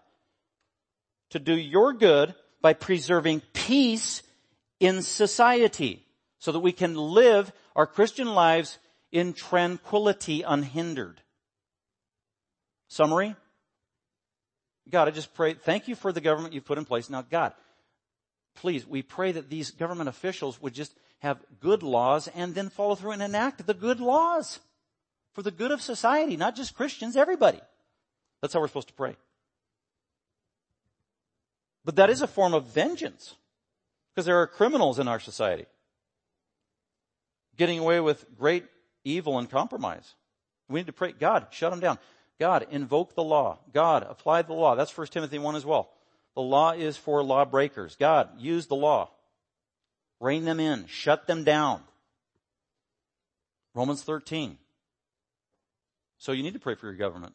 to do your good by preserving peace in society so that we can live our Christian lives in tranquility unhindered. Summary? God, I just pray, thank you for the government you've put in place. Now, God, please, we pray that these government officials would just have good laws and then follow through and enact the good laws for the good of society, not just Christians, everybody. That's how we're supposed to pray. But that is a form of vengeance because there are criminals in our society getting away with great evil and compromise. We need to pray, God, shut them down. God, invoke the law. God, apply the law. That's 1 Timothy 1 as well. The law is for lawbreakers. God, use the law. Rein them in. Shut them down. Romans 13. So you need to pray for your government.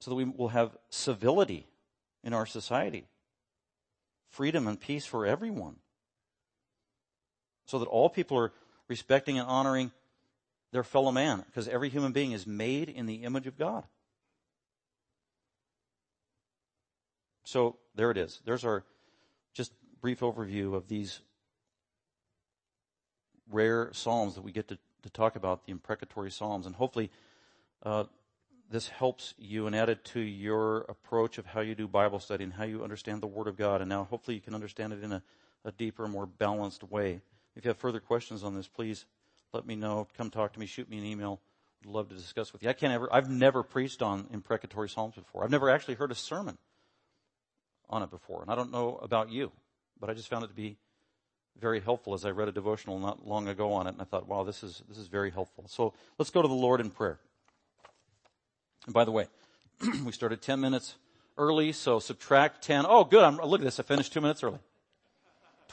So that we will have civility in our society. Freedom and peace for everyone. So that all people are respecting and honoring their fellow man. Because every human being is made in the image of God. So there it is. There's our just brief overview of these rare psalms that we get to, to talk about, the imprecatory psalms. And hopefully, uh, this helps you and added to your approach of how you do Bible study and how you understand the Word of God. And now hopefully you can understand it in a, a deeper, more balanced way. If you have further questions on this, please let me know. Come talk to me. Shoot me an email. I'd love to discuss with you. I can't ever, I've never preached on imprecatory psalms before. I've never actually heard a sermon on it before. And I don't know about you, but I just found it to be very helpful as I read a devotional not long ago on it. And I thought, wow, this is, this is very helpful. So let's go to the Lord in prayer. And by the way, we started 10 minutes early, so subtract 10. Oh, good. I'm, look at this. I finished two minutes early.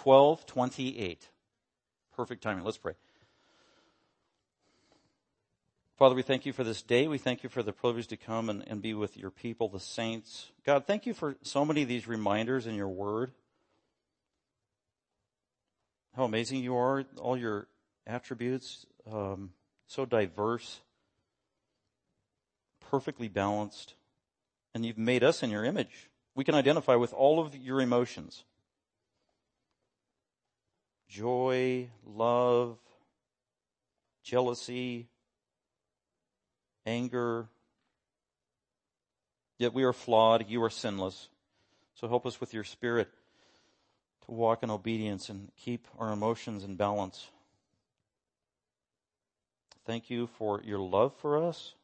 1228. Perfect timing. Let's pray. Father, we thank you for this day. We thank you for the privilege to come and, and be with your people, the saints. God, thank you for so many of these reminders in your word. How amazing you are, all your attributes, um, so diverse, perfectly balanced, and you've made us in your image. We can identify with all of your emotions. Joy, love, jealousy, anger. Yet we are flawed. You are sinless. So help us with your spirit to walk in obedience and keep our emotions in balance. Thank you for your love for us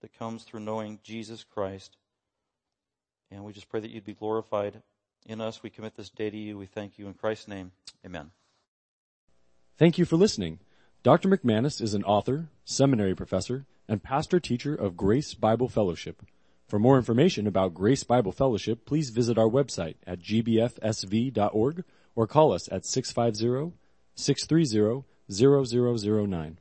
that comes through knowing Jesus Christ. And we just pray that you'd be glorified in us. We commit this day to you. We thank you in Christ's name. Amen. Thank you for listening. Dr. McManus is an author, seminary professor, and pastor teacher of Grace Bible Fellowship. For more information about Grace Bible Fellowship, please visit our website at gbfsv.org or call us at 650 630 0009.